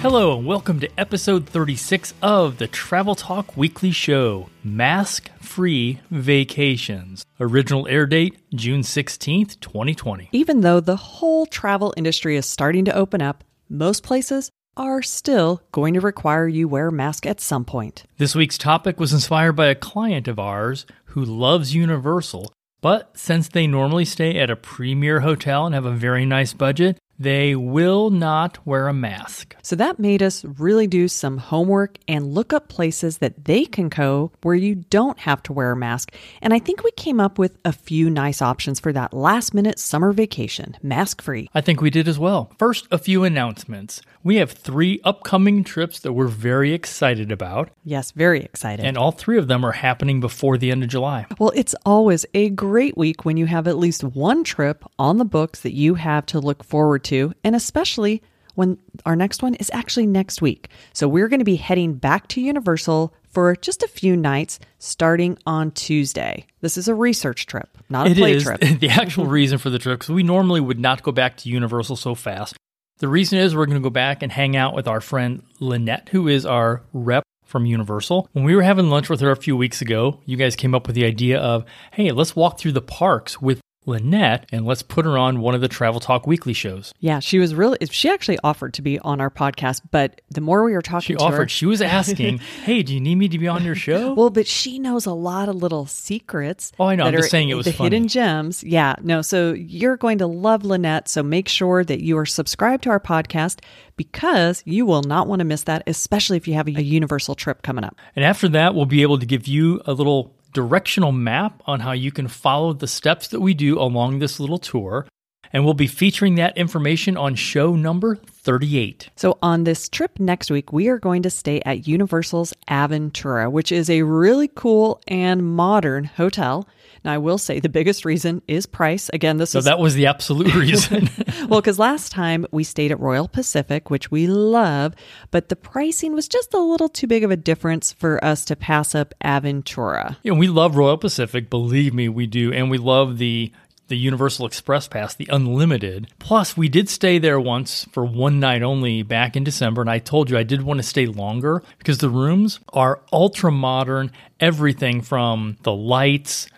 Hello, and welcome to episode 36 of the Travel Talk Weekly Show Mask Free Vacations. Original air date June 16th, 2020. Even though the whole travel industry is starting to open up, most places are still going to require you wear a mask at some point. This week's topic was inspired by a client of ours who loves Universal, but since they normally stay at a premier hotel and have a very nice budget, they will not wear a mask. So that made us really do some homework and look up places that they can go where you don't have to wear a mask. And I think we came up with a few nice options for that last minute summer vacation, mask free. I think we did as well. First, a few announcements. We have three upcoming trips that we're very excited about, Yes, very excited. and all three of them are happening before the end of July. well, it's always a great week when you have at least one trip on the books that you have to look forward to, and especially when our next one is actually next week. So we're going to be heading back to Universal for just a few nights starting on Tuesday. This is a research trip, not a It play is trip. the actual reason for the trip because we normally would not go back to Universal so fast. The reason is we're going to go back and hang out with our friend Lynette, who is our rep from Universal. When we were having lunch with her a few weeks ago, you guys came up with the idea of, hey, let's walk through the parks with Lynette and let's put her on one of the Travel Talk weekly shows. Yeah, she was really. She actually offered to be on our podcast, but the more we were talking She to her, offered, she was asking, hey, do you need me to be on your show? Well, but she knows a lot of little secrets. Oh, I know. I'm just are saying it was the funny. hidden gems. Yeah, no. So you're going to love Lynette. So make sure that you are subscribed to our podcast because you will not want to miss that, especially if you have a, a Universal trip coming up. And after that, we'll be able to give you a little directional map on how you can follow the steps that we do along this little tour. And we'll be featuring that information on show number 38. So on this trip next week, we are going to stay at Universal's Aventura, which is a really cool and modern hotel. Now, I will say the biggest reason is price. Again, this So is that was the absolute reason. well, because last time we stayed at Royal Pacific, which we love, but the pricing was just a little too big of a difference for us to pass up Aventura. know, we love Royal Pacific, believe me, we do. And we love the the Universal Express Pass, the unlimited. Plus, we did stay there once for one night only back in December, and I told you I did want to stay longer because the rooms are ultra modern. Everything from the lights,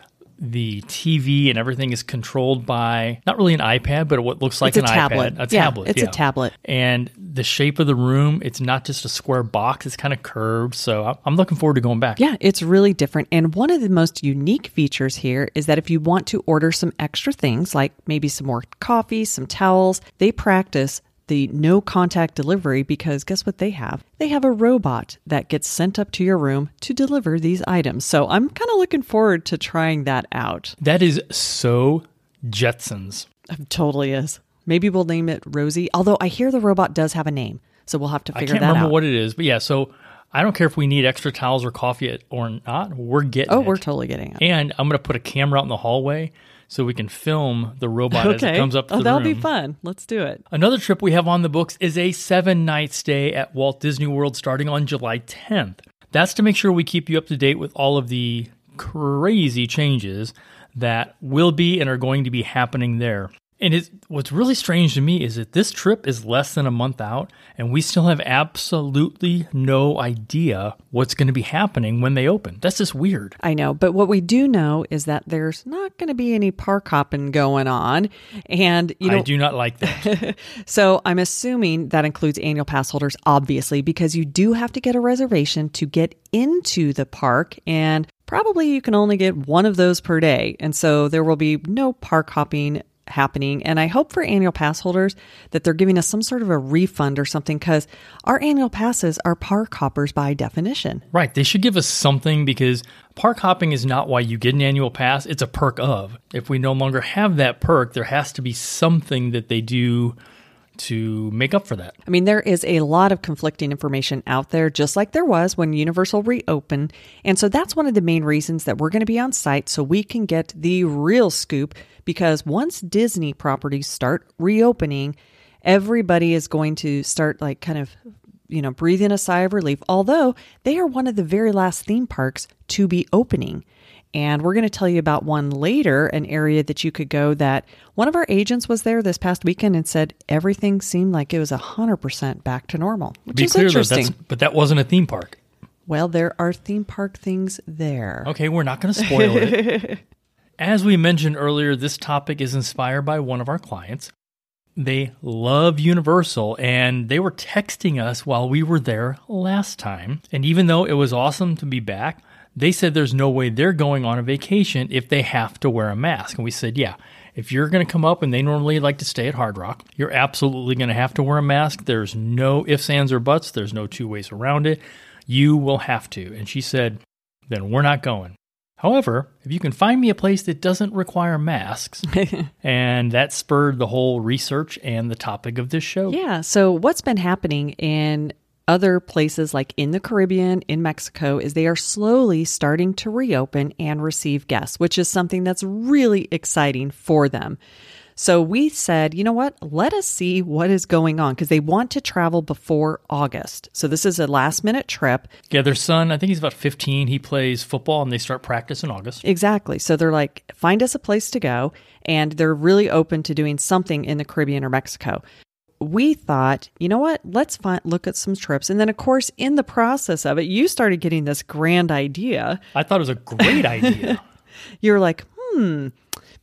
the TV, and everything is controlled by not really an iPad, but what looks like It's a an tablet. iPad. A Yeah, tablet. it's a tablet. And the shape of the room, it's not just a square box, it's kind of curved. So I'm looking forward to going back. Yeah, it's really different. And one of the most unique features here is that if you want to order some extra things, like maybe some more coffee, some towels, they practice the no contact delivery because guess what they have? They have a robot that gets sent up to your room to deliver these items. So I'm kind of looking forward to trying that out. That is so Jetsons. It totally is. Maybe we'll name it Rosie. Although I hear the robot does have a name, so we'll have to I figure can't that remember out. what it is, but yeah. So I don't care if we need extra towels or coffee or not. We're getting. oh, it. we're totally getting it. And I'm going to put a camera out in the hallway so we can film the robot as it comes up to oh, that'll room. be fun. Let's do it. Another trip we have on the books is a seven night stay at Walt Disney World starting on July 10th. That's to make sure we keep you up to date with all of the crazy changes that will be and are going to be happening there. And it's, what's really strange to me is that this trip is less than a month out, and we still have absolutely no idea what's going to be happening when they open. That's just weird. I know, but what we do know is that there's not going to be any park hopping going on, and you know, I do not like that. so I'm assuming that includes annual pass holders, obviously, because you do have to get a reservation to get into the park, and probably you can only get one of those per day, and so there will be no park hopping happening. And I hope for annual pass holders that they're giving us some sort of a refund or something because our annual passes are park hoppers by definition. Right. They should give us something because park hopping is not why you get an annual pass. It's a perk of. If we no longer have that perk, there has to be something that they do to make up for that. I mean, there is a lot of conflicting information out there, just like there was when Universal reopened. And so that's one of the main reasons that we're going to be on site so we can get the real scoop. Because once Disney properties start reopening, everybody is going to start like kind of you know breathing a sigh of relief although they are one of the very last theme parks to be opening and we're going to tell you about one later, an area that you could go that one of our agents was there this past weekend and said everything seemed like it was 100% back to normal, which Be is clear, interesting. Though, but that wasn't a theme park. Well, there are theme park things there. Okay, we're not going to spoil it. As we mentioned earlier, this topic is inspired by one of our clients. They love Universal and they were texting us while we were there last time. And even though it was awesome to be back, they said there's no way they're going on a vacation if they have to wear a mask. And we said, yeah, if you're going to come up and they normally like to stay at Hard Rock, you're absolutely going to have to wear a mask. There's no ifs, ands, or buts. There's no two ways around it. You will have to. And she said, then we're not going. However, if you can find me a place that doesn't require masks, and that spurred the whole research and the topic of this show. Yeah. So, what's been happening in other places like in the Caribbean, in Mexico, is they are slowly starting to reopen and receive guests, which is something that's really exciting for them. So we said, you know what? Let us see what is going on because they want to travel before August. So this is a last minute trip. Yeah, their son, I think he's about 15. He plays football and they start practice in August. Exactly. So they're like, find us a place to go. And they're really open to doing something in the Caribbean or Mexico we thought, you know what? Let's find, look at some trips. And then, of course, in the process of it, you started getting this grand idea. I thought it was a great idea. You're like, hmm,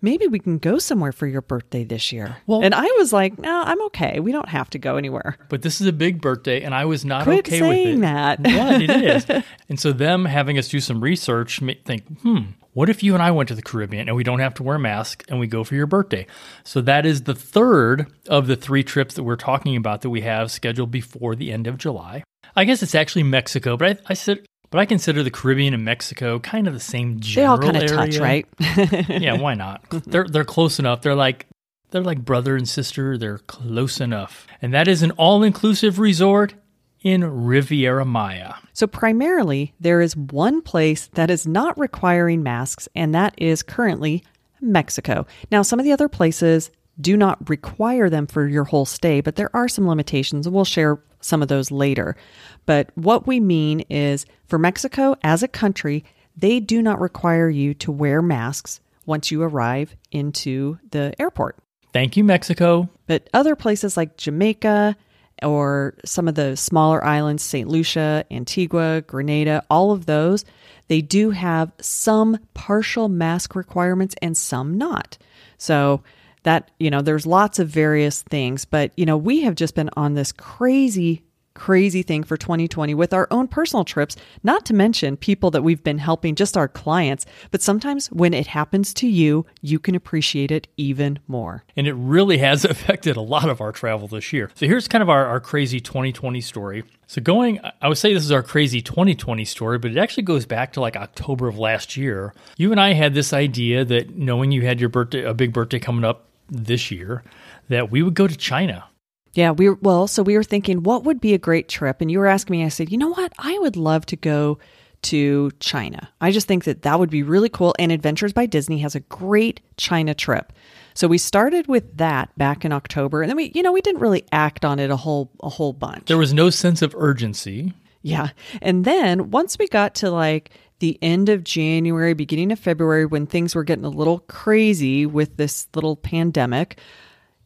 maybe we can go somewhere for your birthday this year. Well, and I was like, no, I'm okay. We don't have to go anywhere. But this is a big birthday, and I was not Quit okay saying with it. that. What it is, and so them having us do some research, think, hmm, what if you and I went to the Caribbean and we don't have to wear masks and we go for your birthday? So that is the third of the three trips that we're talking about that we have scheduled before the end of July. I guess it's actually Mexico, but I, I said, but I consider the Caribbean and Mexico kind of the same general They all kind of area. touch, right? yeah, why not? They're they're close enough. They're like they're like brother and sister. They're close enough. And that is an all-inclusive resort in Riviera Maya. So, primarily, there is one place that is not requiring masks, and that is currently Mexico. Now, some of the other places do not require them for your whole stay, but there are some limitations, and we'll share some of those later. But what we mean is for Mexico as a country, they do not require you to wear masks once you arrive into the airport. Thank you, Mexico. But other places like Jamaica, or some of the smaller islands, St. Lucia, Antigua, Grenada, all of those, they do have some partial mask requirements and some not. So that, you know, there's lots of various things, but, you know, we have just been on this crazy crazy thing for 2020 with our own personal trips, not to mention people that we've been helping, just our clients. But sometimes when it happens to you, you can appreciate it even more. And it really has affected a lot of our travel this year. So here's kind of our, our crazy 2020 story. So going, I would say this is our crazy 2020 story, but it actually goes back to like October of last year. You and I had this idea that knowing you had your birthday, a big birthday coming up this year, that we would go to China. Yeah, we were, well, so we were thinking what would be a great trip, and you were asking me. I said, you know what, I would love to go to China. I just think that that would be really cool. And Adventures by Disney has a great China trip. So we started with that back in October, and then we, you know, we didn't really act on it a whole a whole bunch. There was no sense of urgency. Yeah, and then once we got to like the end of January, beginning of February, when things were getting a little crazy with this little pandemic,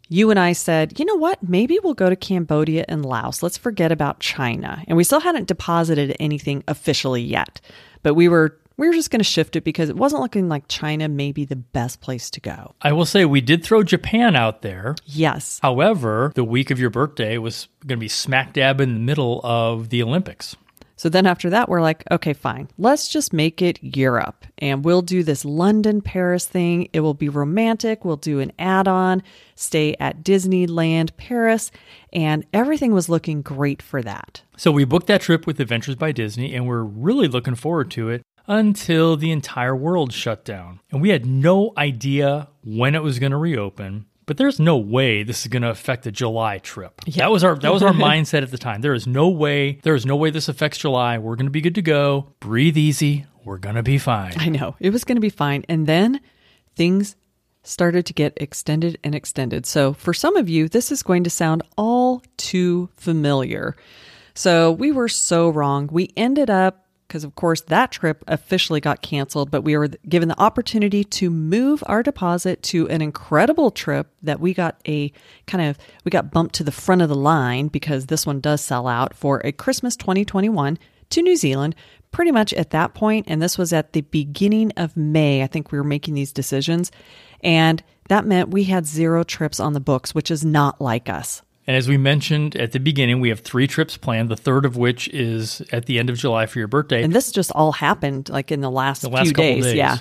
you and I said, you know what? Maybe we'll go to Cambodia and Laos. Let's forget about China. And we still hadn't deposited anything officially yet, but we were we were just going to shift it because it wasn't looking like China may be the best place to go. I will say we did throw Japan out there. Yes. However, the week of your birthday was going to be smack dab in the middle of the Olympics. So then after that, we're like, okay, fine. Let's just make it Europe and we'll do this London Paris thing. It will be romantic. We'll do an add on, stay at Disneyland Paris, and everything was looking great for that. So we booked that trip with Adventures by Disney and we're really looking forward to it until the entire world shut down. And we had no idea when it was going to reopen. But there's no way this is going to affect the July trip. That was our that was our mindset at the time. There is no way there is no way this affects July. We're going to be good to go. Breathe easy. We're going to be fine. I know it was going to be fine. And then things started to get extended and extended. So for some of you, this is going to sound all too familiar. So we were so wrong. We ended up, because of course that trip officially got canceled, but we were given the opportunity to move our deposit to an incredible trip that we got a kind of, we got bumped to the front of the line because this one does sell out for a Christmas 2021 to New Zealand pretty much at that point, and this was at the beginning of May. I think we were making these decisions. And that meant we had zero trips on the books, which is not like us. And as we mentioned at the beginning, we have three trips planned, the third of which is at the end of July for your birthday. And this just all happened like in the last, the last few couple days. days. Yeah.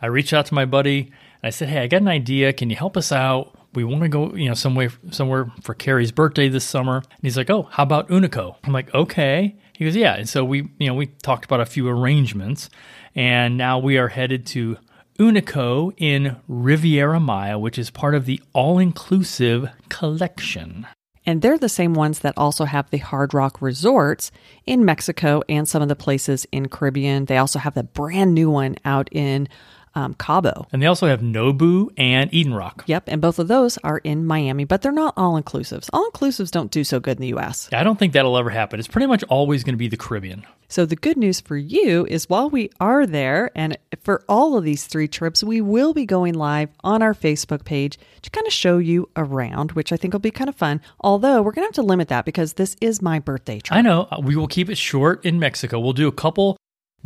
I reached out to my buddy and I said, Hey, I got an idea. Can you help us out? We want to go, you know, somewhere somewhere for Kerri's birthday this summer. And he's like, Oh, how about Unico? I'm like, okay. He goes, Yeah. And so we, you know, we talked about a few arrangements and now we are headed to Unico in Riviera Maya, which is part of the all inclusive collection. And they're the same ones that also have the Hard Rock resorts in Mexico and some of the places in Caribbean. They also have the brand new one out in um, Cabo. And they also have Nobu and Eden Roc. Yep, and both of those are in Miami, but they're not all inclusives. All inclusives don't do so good in the US. I don't think that'll ever happen. It's pretty much always going to be the Caribbean. So the good news for you is while we are there, and for all of these three trips, we will be going live on our Facebook page to kind of show you around, which I think will be kind of fun. Although we're going to have to limit that because this is my birthday trip. I know. We will keep it short in Mexico. We'll do a couple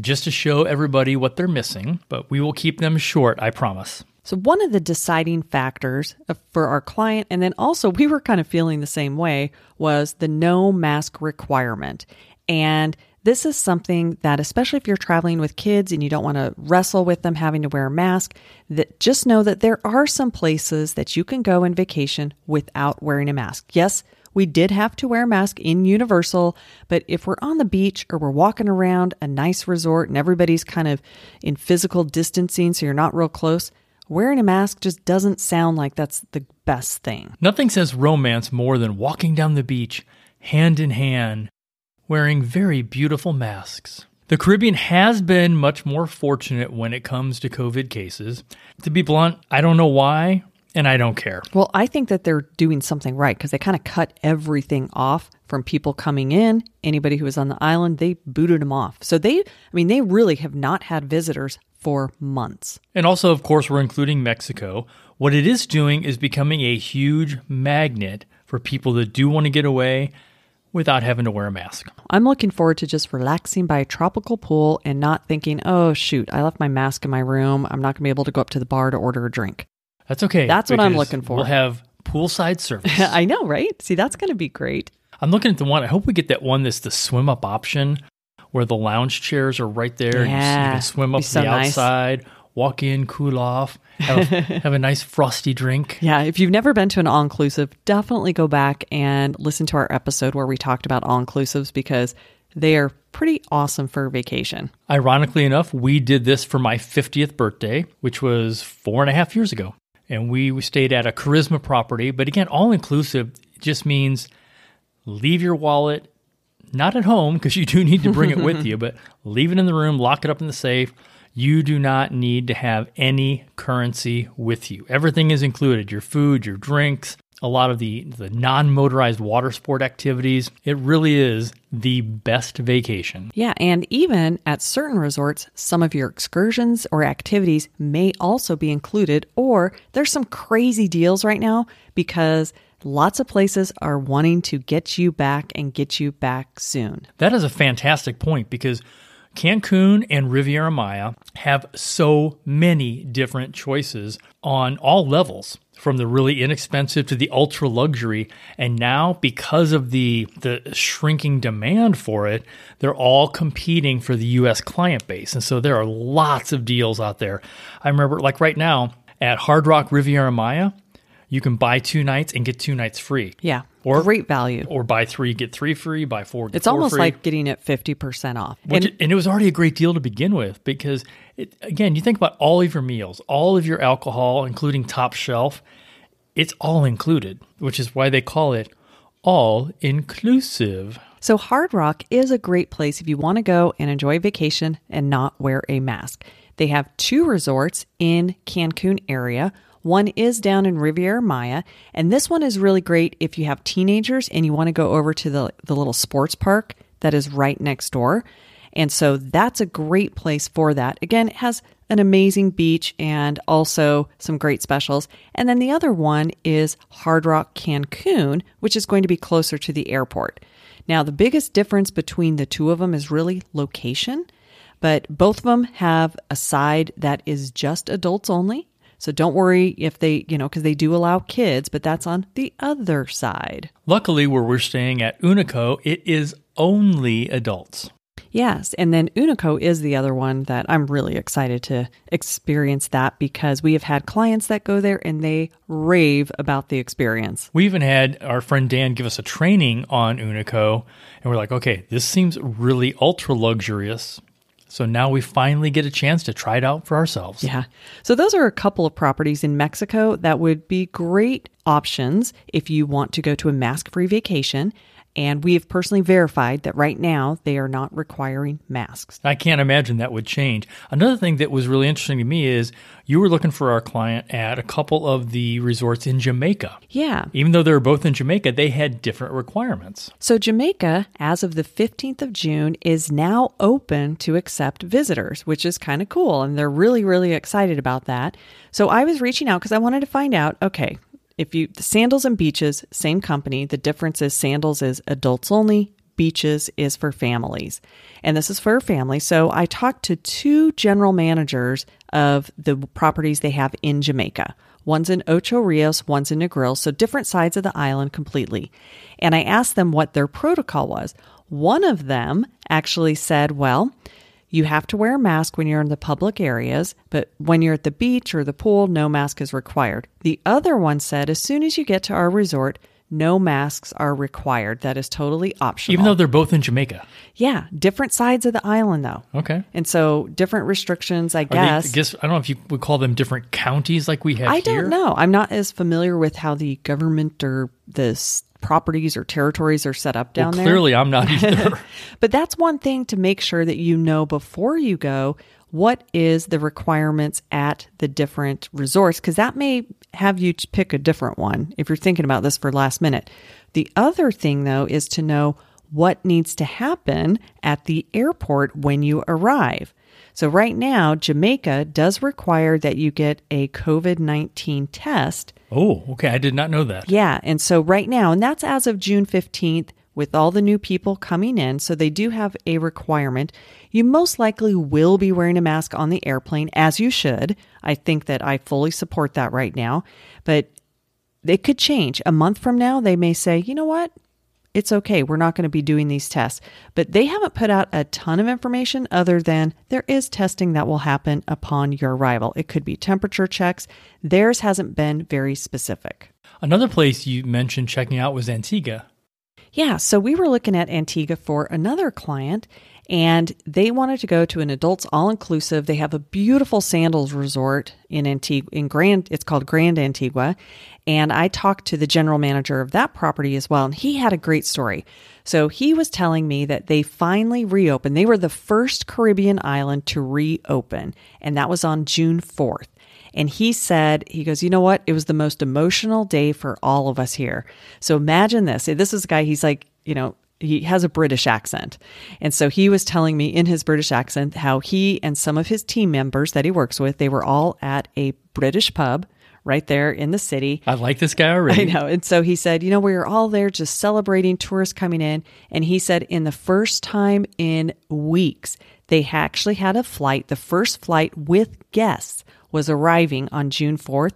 just to show everybody what they're missing, but we will keep them short, I promise. So, one of the deciding factors for our client, and then also we were kind of feeling the same way, was the no mask requirement. And this is something that, especially if you're traveling with kids and you don't want to wrestle with them having to wear a mask, that just know that there are some places that you can go and vacation without wearing a mask. Yes, we did have to wear a mask in Universal, but if we're on the beach or we're walking around a nice resort and everybody's kind of in physical distancing, so you're not real close, wearing a mask just doesn't sound like that's the best thing. Nothing says romance more than walking down the beach, hand in hand, wearing very beautiful masks. The Caribbean has been much more fortunate when it comes to COVID cases. To be blunt, I don't know why, and I don't care. Well, I think that they're doing something right because they kind of cut everything off from people coming in. Anybody who was on the island, they booted them off. So they, I mean, they really have not had visitors for months. And also, of course, we're including Mexico. What it is doing is becoming a huge magnet for people that do want to get away without having to wear a mask. I'm looking forward to just relaxing by a tropical pool and not thinking, oh, shoot, I left my mask in my room. I'm not going to be able to go up to the bar to order a drink. That's okay. That's what I'm looking for. We'll have poolside service. I know, right? See, that's going to be great. I'm looking at the one. I hope we get that one that's the swim up option where the lounge chairs are right there. and You, can swim up so the nice. outside, walk in, cool off, have, have a nice frosty drink. Yeah, if you've never been to an all inclusive, definitely go back and listen to our episode where we talked about all inclusives because they are pretty awesome for vacation. Ironically enough, we did this for my 50th birthday, which was four and a half years ago. And we, we stayed at a Karisma property. But again, all inclusive just means leave your wallet not at home because you do need to bring it with you, but leave it in the room, lock it up in the safe. You do not need to have any currency with you. Everything is included your food, your drinks, a lot of the, the non motorized water sport activities. It really is the best vacation. Yeah, and even at certain resorts, some of your excursions or activities may also be included, or there's some crazy deals right now because lots of places are wanting to get you back and get you back soon. That is a fantastic point because Cancun and Riviera Maya have so many different choices on all levels from the really inexpensive to the ultra luxury and now because of the the shrinking demand for it they're all competing for the US client base and so there are lots of deals out there i remember like right now at Hard Rock Riviera Maya you can buy two nights and get two nights free Yeah, Or- great value. or buy three get three free buy four get It's four almost free. like getting it 50% off. Which, And- and, it was already a great deal to begin with because, it, again, you think about all of your meals, all of your alcohol, including top shelf. it's all included, which is why they call it all inclusive. So, Hard Rock is a great place if you want to go and enjoy vacation and not wear a mask. They have two resorts in Cancun area. One is down in Riviera Maya, and this one is really great if you have teenagers and you want to go over to the, the little sports park that is right next door. And so that's a great place for that. Again, it has an amazing beach and also some great specials. And then the other one is Hard Rock Cancun, which is going to be closer to the airport. Now, the biggest difference between the two of them is really location, but both of them have a side that is just adults only. So don't worry if they, you know, because they do allow kids, but that's on the other side. Luckily, where we're staying at Unico, it is only adults. Yes. And then Unico is the other one that I'm really excited to experience that because we have had clients that go there and they rave about the experience. We even had our friend Dan give us a training on Unico, and we're like, okay, this seems really ultra luxurious. So now we finally get a chance to try it out for ourselves. Yeah. So those are a couple of properties in Mexico that would be great options if you want to go to a mask free vacation. And we have personally verified that right now they are not requiring masks. I can't imagine that would change. Another thing that was really interesting to me is you were looking for our client at a couple of the resorts in Jamaica. Yeah. Even though they were both in Jamaica, they had different requirements. So, Jamaica, as of the 15th of June, is now open to accept visitors, which is kind of cool. And they're really, really excited about that. So, I was reaching out because I wanted to find out okay, if you sandals and beaches same company. The difference is sandals is adults only beaches is for families. And this is for a family so i talked to two general managers of the properties they have in jamaica. One's in ocho rios one's in negril. So different sides of the island completely. And i asked them what their protocol was. One of them actually said well you have to wear a mask when you're in the public areas, but when you're at the beach or the pool, no mask is required. The other one said as soon as you get to our resort, no masks are required. That is totally optional. Even though they're both in Jamaica. Yeah, different sides of the island though. Okay. And so different restrictions, I Are they- guess. I guess I don't know if you would call them different counties like we have I here. don't know. I'm not as familiar with how the government or the s- properties or territories are set up down Well, there. clearly, I'm not either. But that's one thing to make sure that you know before you go what is the requirements at the different resorts because that may have you pick a different one if you're thinking about this for last minute. The other thing though is to know what needs to happen at the airport when you arrive. So right now Jamaica does require that you get a COVID-19 test oh, okay. I did not know that. yeah. And so right now, and that's as of June 15th with all the new people coming in. So they do have a requirement. You most likely will be wearing a mask on the airplane, as you should. I think that I fully support that right now. But it could change. A month from now, they may say, you know what? It's okay. We're not going to be doing these tests. But they haven't put out a ton of information other than there is testing that will happen upon your arrival. It could be temperature checks. Theirs hasn't been very specific. Another place you mentioned checking out was Antigua. Yeah, so we were looking at Antigua for another client, and they wanted to go to an adults all inclusive. They have a beautiful sandals resort in Antigua, in Grand. It's called Grande Antigua, and I talked to the general manager of that property as well, and he had a great story. So he was telling me that they finally reopened. They were the first Caribbean island to reopen, and that was on June fourth. And he said, he goes, you know what? It was the most emotional day for all of us here. So imagine this. This is a guy, he's like, you know, he has a British accent. And so he was telling me in his British accent how he and some of his team members that he works with, they were all at a British pub right there in the city. I like this guy already. I know. And so he said, you know, we were all there just celebrating tourists coming in. And he said, in the first time in weeks, they actually had a flight, the first flight with guests was arriving on June 4th.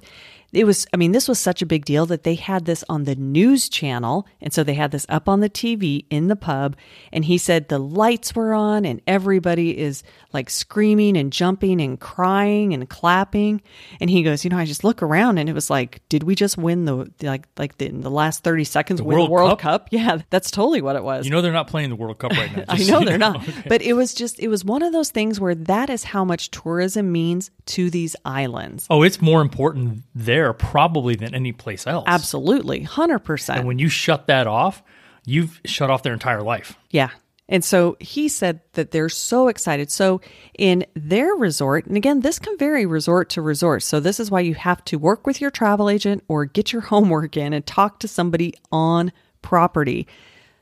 It was, I mean, this was such a big deal that they had this on the news channel. And so they had this up on the TV in the pub. And he said the lights were on and everybody is like screaming and jumping and crying and clapping. And he goes, you know, I just look around and it was like, did we just win the, like, like the, in the last 30 seconds, win World the World Cup? Cup? Yeah, that's totally what it was. You know they're not playing the World Cup right now. I know so they're not. Okay. But it was just, it was one of those things where that is how much tourism means to these islands. Oh, it's more important there there probably than any place else. Absolutely, 100%. And when you shut that off, you've shut off their entire life. Yeah. And so he said that they're so excited. So in their resort, and again, this can vary resort to resort. So this is why you have to work with your travel agent or get your homework in and talk to somebody on property.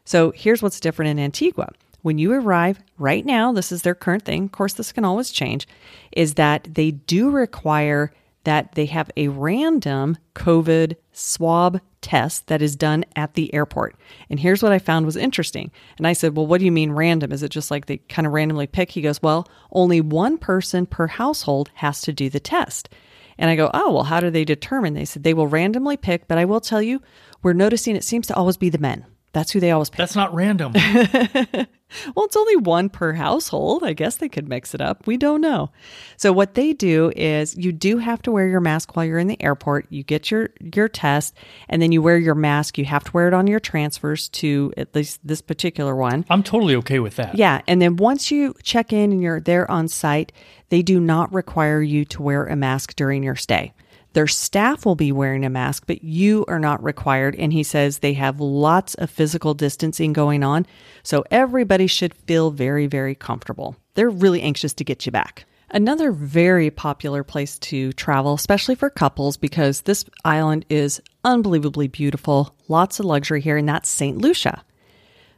So here's what's different in Antigua. When you arrive right now, this is their current thing. Of course, this can always change, is that they do require that they have a random COVID swab test that is done at the airport. And here's what I found was interesting. And I said, Well, what do you mean random? Is it just like they kind of randomly pick? He goes, Well, only one person per household has to do the test. And I go, Oh, well, how do they determine? They said they will randomly pick, but I will tell you, we're noticing it seems to always be the men. That's who they always pick. That's not random. Well, it's only one per household. I guess they could mix it up. We don't know. So what they do is you do have to wear your mask while you're in the airport. You get your your test and then you wear your mask. You have to wear it on your transfers to at least this particular one. I'm totally okay with that. Yeah, and then once you check in and you're there on site, they do not require you to wear a mask during your stay. Their staff will be wearing a mask, but you are not required. And he says they have lots of physical distancing going on. So everybody should feel very, very comfortable. They're really anxious to get you back. Another very popular place to travel, especially for couples, because this island is unbelievably beautiful, lots of luxury here, and that's St. Lucia.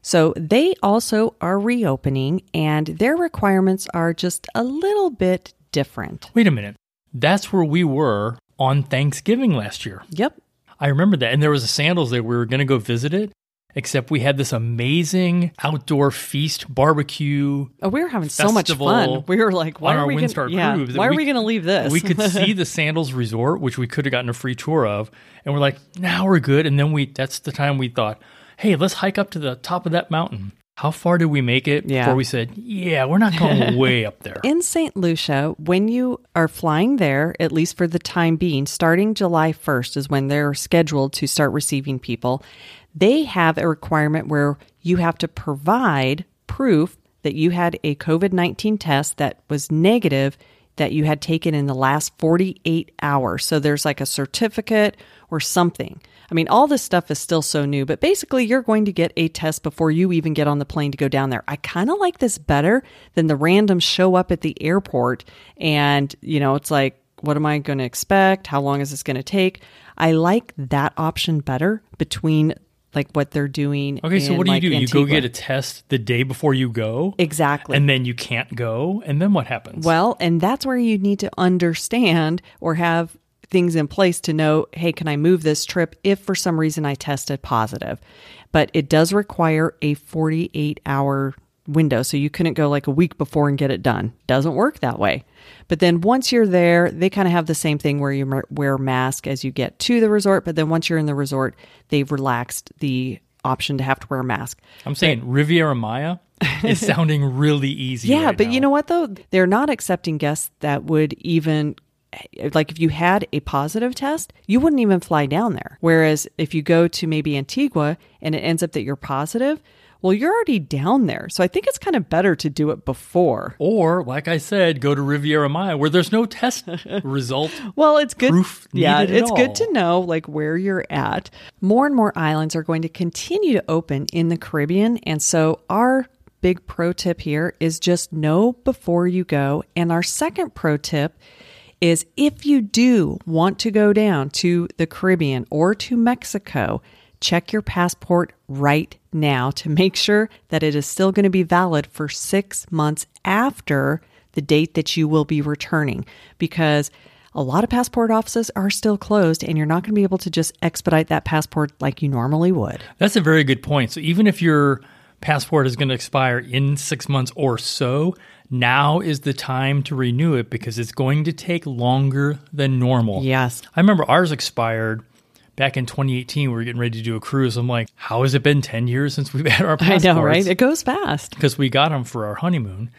So they also are reopening, and their requirements are just a little bit different. Wait a minute. That's where we were on Thanksgiving last year. Yep. I remember that. And there was a sandals there. We were going to go visit it, except we had this amazing outdoor feast barbecue. Oh, we were having so much fun. We were like, why are we Windstar gonna, yeah, why are We- we going to leave this? We could see the Sandals Resort, which we could have gotten a free tour of. And we're like, now we're good. And then we, that's the time we thought, hey, let's hike up to the top of that mountain. How far did we make it Yeah. before we said, yeah, we're not going way up there? in St. Lucia, when you are flying there, at least for the time being, starting July 1st is when they're scheduled to start receiving people, they have a requirement where you have to provide proof that you had a COVID 19 test that was negative that you had taken in the last 48 hours. So there's like a certificate or something. I mean, all this stuff is still so new, but basically, you're going to get a test before you even get on the plane to go down there. I kind of like this better than the random show up at the airport and, you know, it's like, what am I going to expect? How long is this going to take? I like that option better between like what they're doing. Okay, so what do you like, do? You go get a test the day before you go? Exactly. And then you can't go? And then what happens? Well, and that's where you need to understand or have things in place to know hey, can I move this trip if for some reason I tested positive? But it does require a 48 hour window. So you couldn't go like a week before and get it done. Doesn't work that way. But then once you're there, they kind of have the same thing where you wear mask as you get to the resort. But then once you're in the resort, they've relaxed the option to have to wear a mask. I'm saying Riviera Maya is sounding really easy. Yeah, right but now. you know what though? They're not accepting guests that would even like if you had a positive test, you wouldn't even fly down there. Whereas if you go to maybe Antigua and it ends up that you're positive, well, you're already down there. So I think it's kind of better to do it before. Or, like I said, go to Riviera Maya where there's no test result. Well, it's good. Yeah, it's good to know like where you're at. More and more islands are going to continue to open in the Caribbean, and so our big pro tip here is just know before you go. And our second pro tip is if you do want to go down to the Caribbean or to Mexico, check your passport right now to make sure that it is still going to be valid for six months after the date that you will be returning because a lot of passport offices are still closed and you're not going to be able to just expedite that passport like you normally would. That's a very good point. So even if your passport is going to expire in six months or so, now is the time to renew it because it's going to take longer than normal. Yes. I remember ours expired back in 2018. We were getting ready to do a cruise. I'm like, how has it been 10 years since we've had our passports? I know, right? It goes fast. because we got them for our honeymoon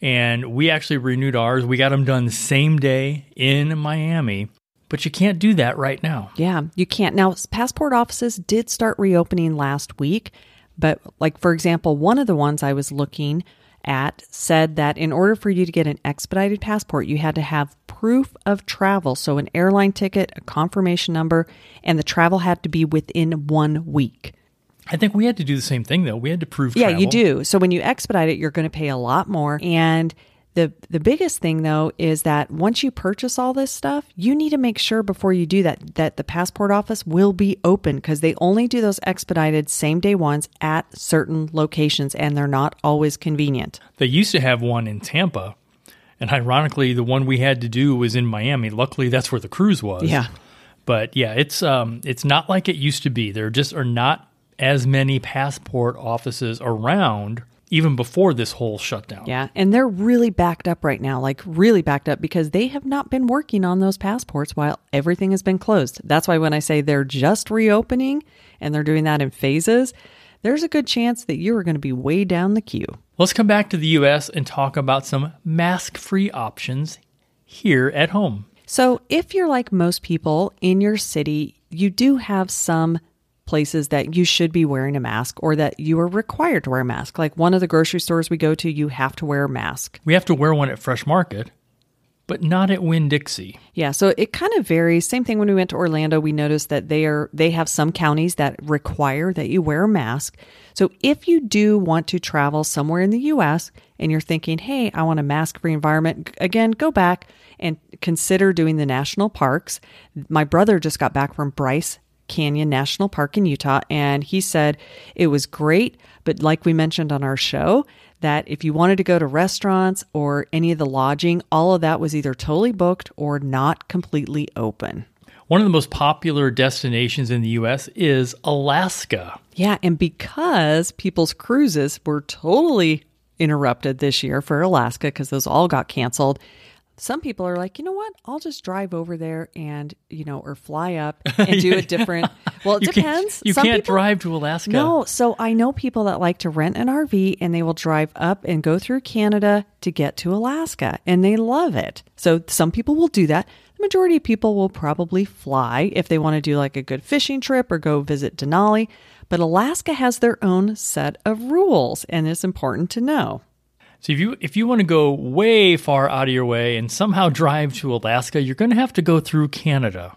and we actually renewed ours. We got them done the same day in Miami, but you can't do that right now. Yeah, you can't. Now, passport offices did start reopening last week, but like for example, one of the ones I was looking at said that in order for you to get an expedited passport, you had to have proof of travel. So, an airline ticket, a confirmation number, and the travel had to be within one week. I think we had to do the same thing though. We had to prove. Yeah, travel. you do. So, when you expedite it, you're going to pay a lot more. And the the biggest thing though is that once you purchase all this stuff, you need to make sure before you do that that the passport office will be open because they only do those expedited same day ones at certain locations and they're not always convenient. They used to have one in Tampa, and ironically, the one we had to do was in Miami. Luckily, that's where the cruise was. Yeah. But yeah, it's um, it's not like it used to be. There just are not as many passport offices around even before this whole shutdown. Yeah, and they're really backed up right now, like really backed up because they have not been working on those passports while everything has been closed. That's why when I say they're just reopening and they're doing that in phases, there's a good chance that you are going to be way down the queue. Let's come back to the US and talk about some mask free options here at home. So, if you're like most people in your city, you do have some places that you should be wearing a mask or that you are required to wear a mask. Like one of the grocery stores we go to, you have to wear a mask. We have to wear one at Fresh Market, but not at Winn Dixie. Yeah, so it kind of varies. Same thing when we went to Orlando, we noticed that they are they have some counties that require that you wear a mask. So if you do want to travel somewhere in the US and you're thinking, "Hey, I want a mask-free environment." Again, go back and consider doing the national parks. My brother just got back from Bryce Canyon National Park in Utah. And he said it was great, but like we mentioned on our show, that if you wanted to go to restaurants or any of the lodging, all of that was either totally booked or not completely open. One of the most popular destinations in the US is Alaska. Yeah, and because people's cruises were totally interrupted this year for Alaska because those all got canceled, some people are like, you know what? I'll just drive over there and you know, or fly up and do a different. Well, it You can't- depends. you Some can't people- drive to Alaska. No, so I know people that like to rent an RV and they will drive up and go through Canada to get to Alaska, and they love it. So some people will do that. The majority of people will probably fly if they want to do like a good fishing trip or go visit Denali. But Alaska has their own set of rules, and it's important to know. So if you if you want to go way far out of your way and somehow drive to Alaska, you're going to have to go through Canada.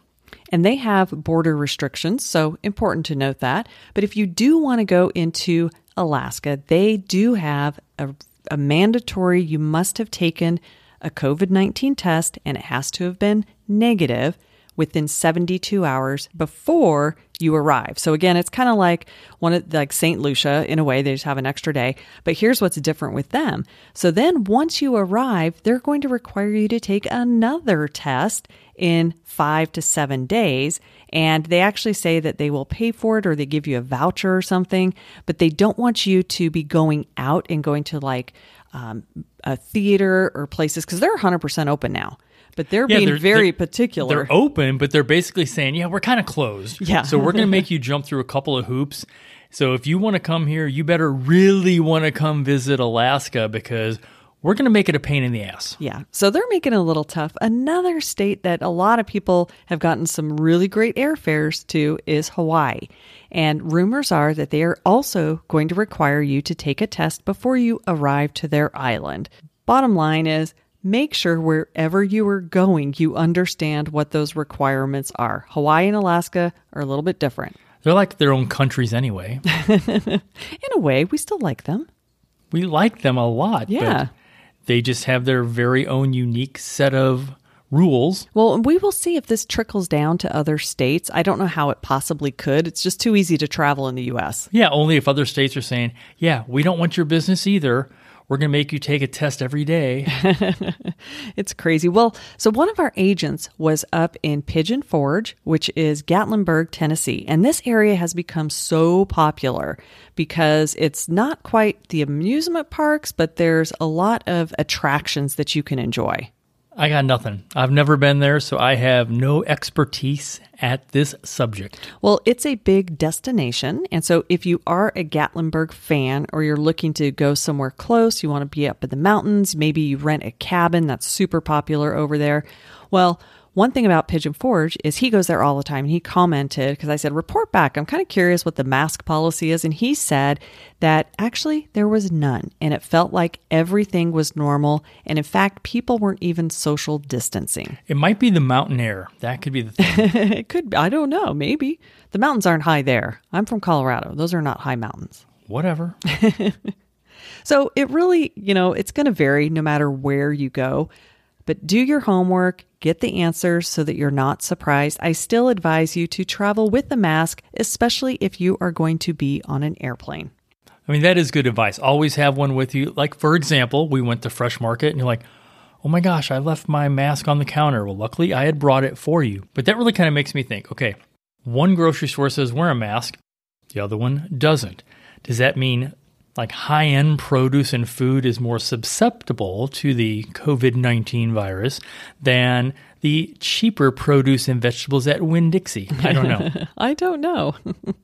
and they have border restrictions, so important to note that. But if you do want to go into Alaska, they do have a, a mandatory, you must have taken a COVID 19 test and it has to have been negative within 72 hours before you arrive. So again, it's kind of like one of like St. Lucia in a way, they just have an extra day. But here's what's different with them. So then once you arrive, they're going to require you to take another test in 5 to 7 days and they actually say that they will pay for it or they give you a voucher or something, but they don't want you to be going out and going to like um, a theater or places because they're 100% open now. But they're Yeah, being they're- very they're- particular. They're open, but they're basically saying, "Yeah, we're kind of closed. Yeah. so we're going to make you jump through a couple of hoops. So if you want to come here, you better really want to come visit Alaska because we're going to make it a pain in the ass." Yeah. So they're making it a little tough. Another state that a lot of people have gotten some really great airfares to is Hawaii. And rumors are that they are also going to require you to take a test before you arrive to their island. Bottom line is make sure wherever you are going, you understand what those requirements are. Hawaii and Alaska are a little bit different. They're like their own countries anyway. In a way, we still like them. we like them a lot. Yeah. But they just have their very own unique set of rules. Well, we will see if this trickles down to other states. I don't know how it possibly could. It's just too easy to travel in the US. Yeah, only if other states are saying, "Yeah, we don't want your business either. We're going to make you take a test every day." It's crazy. Well, so one of our agents was up in Pigeon Forge, which is Gatlinburg, Tennessee. And this area has become so popular because it's not quite the amusement parks, but there's a lot of attractions that you can enjoy. I got nothing. I've never been there, so I have no expertise at this subject. Well, it's a big destination. And so if you are a Gatlinburg fan or you're looking to go somewhere close, you want to be up in the mountains, maybe you rent a cabin that's super popular over there. Well, One thing about Pigeon Forge is he goes there all the time. And he commented because I said, report back. I'm kind of curious what the mask policy is. And he said that actually there was none. And it felt like everything was normal. And in fact, people weren't even social distancing. It might be the mountain air. That could be the thing. it could, I don't know, maybe. The mountains aren't high there. I'm from Colorado. Those are not high mountains. Whatever. So it really, you know, it's going to vary no matter where you go. But do your homework, get the answers so that you're not surprised. I still advise you to travel with a mask, especially if you are going to be on an airplane. I mean, that is good advice. Always have one with you. Like, for example, we went to Fresh Market and you're like, oh my gosh, I left my mask on the counter. Well, luckily I had brought it for you. But that really kind of makes me think okay, one grocery store says wear a mask, the other one doesn't. Does that mean like high end produce and food is more susceptible to the COVID 19 virus than the cheaper produce and vegetables at Winn Dixie. I don't know. I don't know.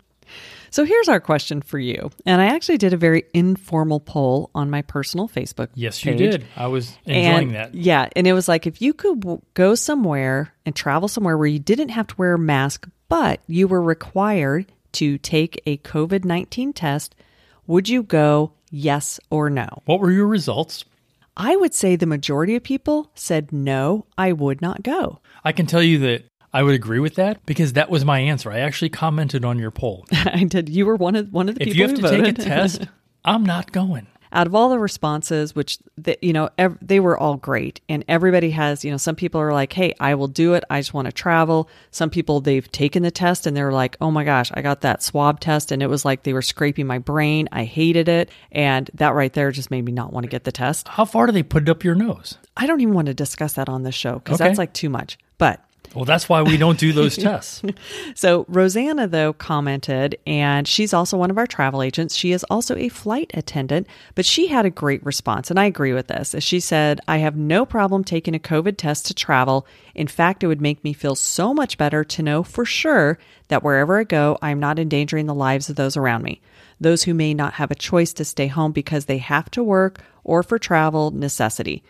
so here's our question for you. And I actually did a very informal poll on my personal Facebook. Yes, you page. did. I was enjoying And- that. Yeah. And it was like if you could w- go somewhere and travel somewhere where you didn't have to wear a mask, but you were required to take a COVID 19 test, would you go yes or no? What were your results? I would say the majority of people said no, I would not go. I can tell you that I would agree with that because that was my answer. I actually commented on your poll. I did. You were one of one of the if people you have who to take a voted. test, I'm not going. Out of all the responses, which the, you know ev- they were all great, and everybody has you know some people are like, "Hey, I will do it. I just want to travel." Some people they've taken the test and they're like, "Oh my gosh, I got that swab test and it was like they were scraping my brain. I hated it, and that right there just made me not want to get the test." How far do they put it up your nose? I don't even want to discuss that on this show because Okay. that's like too much, but. Well, that's why we don't do those tests. So Rosanna though commented and she's also one of our travel agents. She is also a flight attendant, but she had a great response and I agree with this. As she said, "I have no problem taking a COVID test to travel. In fact, it would make me feel so much better to know for sure that wherever I go, I'm not endangering the lives of those around me. Those who may not have a choice to stay home because they have to work or for travel necessity."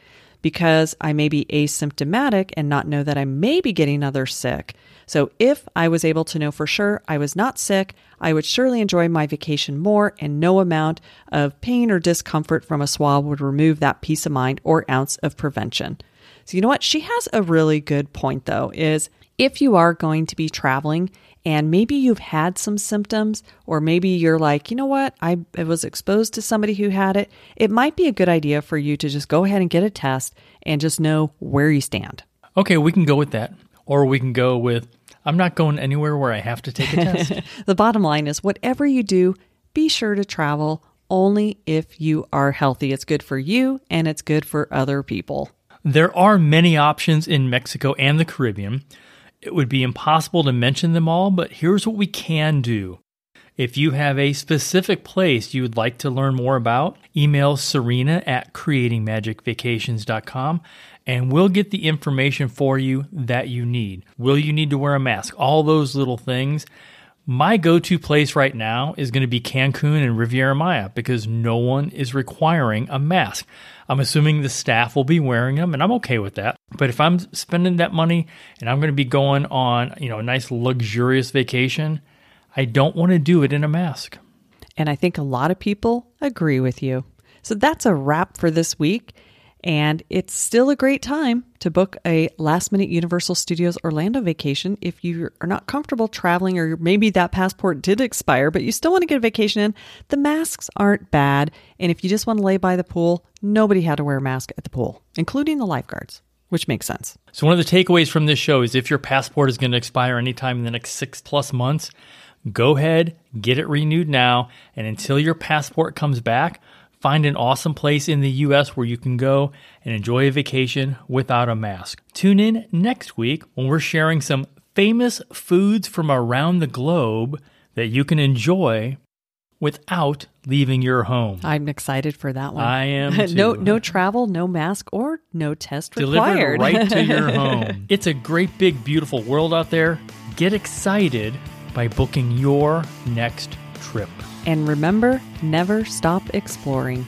Because I may be asymptomatic and not know that I may be getting others sick. So, if I was able to know for sure I was not sick, I would surely enjoy my vacation more, and no amount of pain or discomfort from a swab would remove that peace of mind or ounce of prevention. So, you know what? She has a really good point, though, is if you are going to be traveling and maybe you've had some symptoms, or maybe you're like, you know what, I, I was exposed to somebody who had it, it might be a good idea for you to just go ahead and get a test and just know where you stand. Okay, we can go with that. Or we can go with I'm not going anywhere where I have to take a test. The bottom line is whatever you do, be sure to travel only if you are healthy. It's good for you and it's good for other people. There are many options in Mexico and the Caribbean. It would be impossible to mention them all, but here's what we can do. If you have a specific place you would like to learn more about, email Serena at creatingmagicvacations.com and we'll get the information for you that you need. Will you need to wear a mask? All those little things. My go to place right now is going to be Cancun and Riviera Maya because no one is requiring a mask. I'm assuming the staff will be wearing them, and I'm okay with that. But if I'm spending that money and I'm going to be going on, you know, a nice luxurious vacation, I don't want to do it in a mask. And I think a lot of people agree with you. So that's a wrap for this week. And it's still a great time to book a last minute Universal Studios Orlando vacation if you are not comfortable traveling or maybe that passport did expire, but you still want to get a vacation in. The masks aren't bad. And if you just want to lay by the pool, nobody had to wear a mask at the pool, including the lifeguards, which makes sense. So, one of the takeaways from this show is if your passport is going to expire anytime in the next six plus months, go ahead, get it renewed now. And until your passport comes back, find an awesome place in the US where you can go and enjoy a vacation without a mask. Tune in next week when we're sharing some famous foods from around the globe that you can enjoy without leaving your home. I'm excited for that one. I am no, no travel, no mask, or no test delivered required. right to your home. It's a great, big, beautiful world out there. Get excited by booking your next trip. And remember, never stop exploring.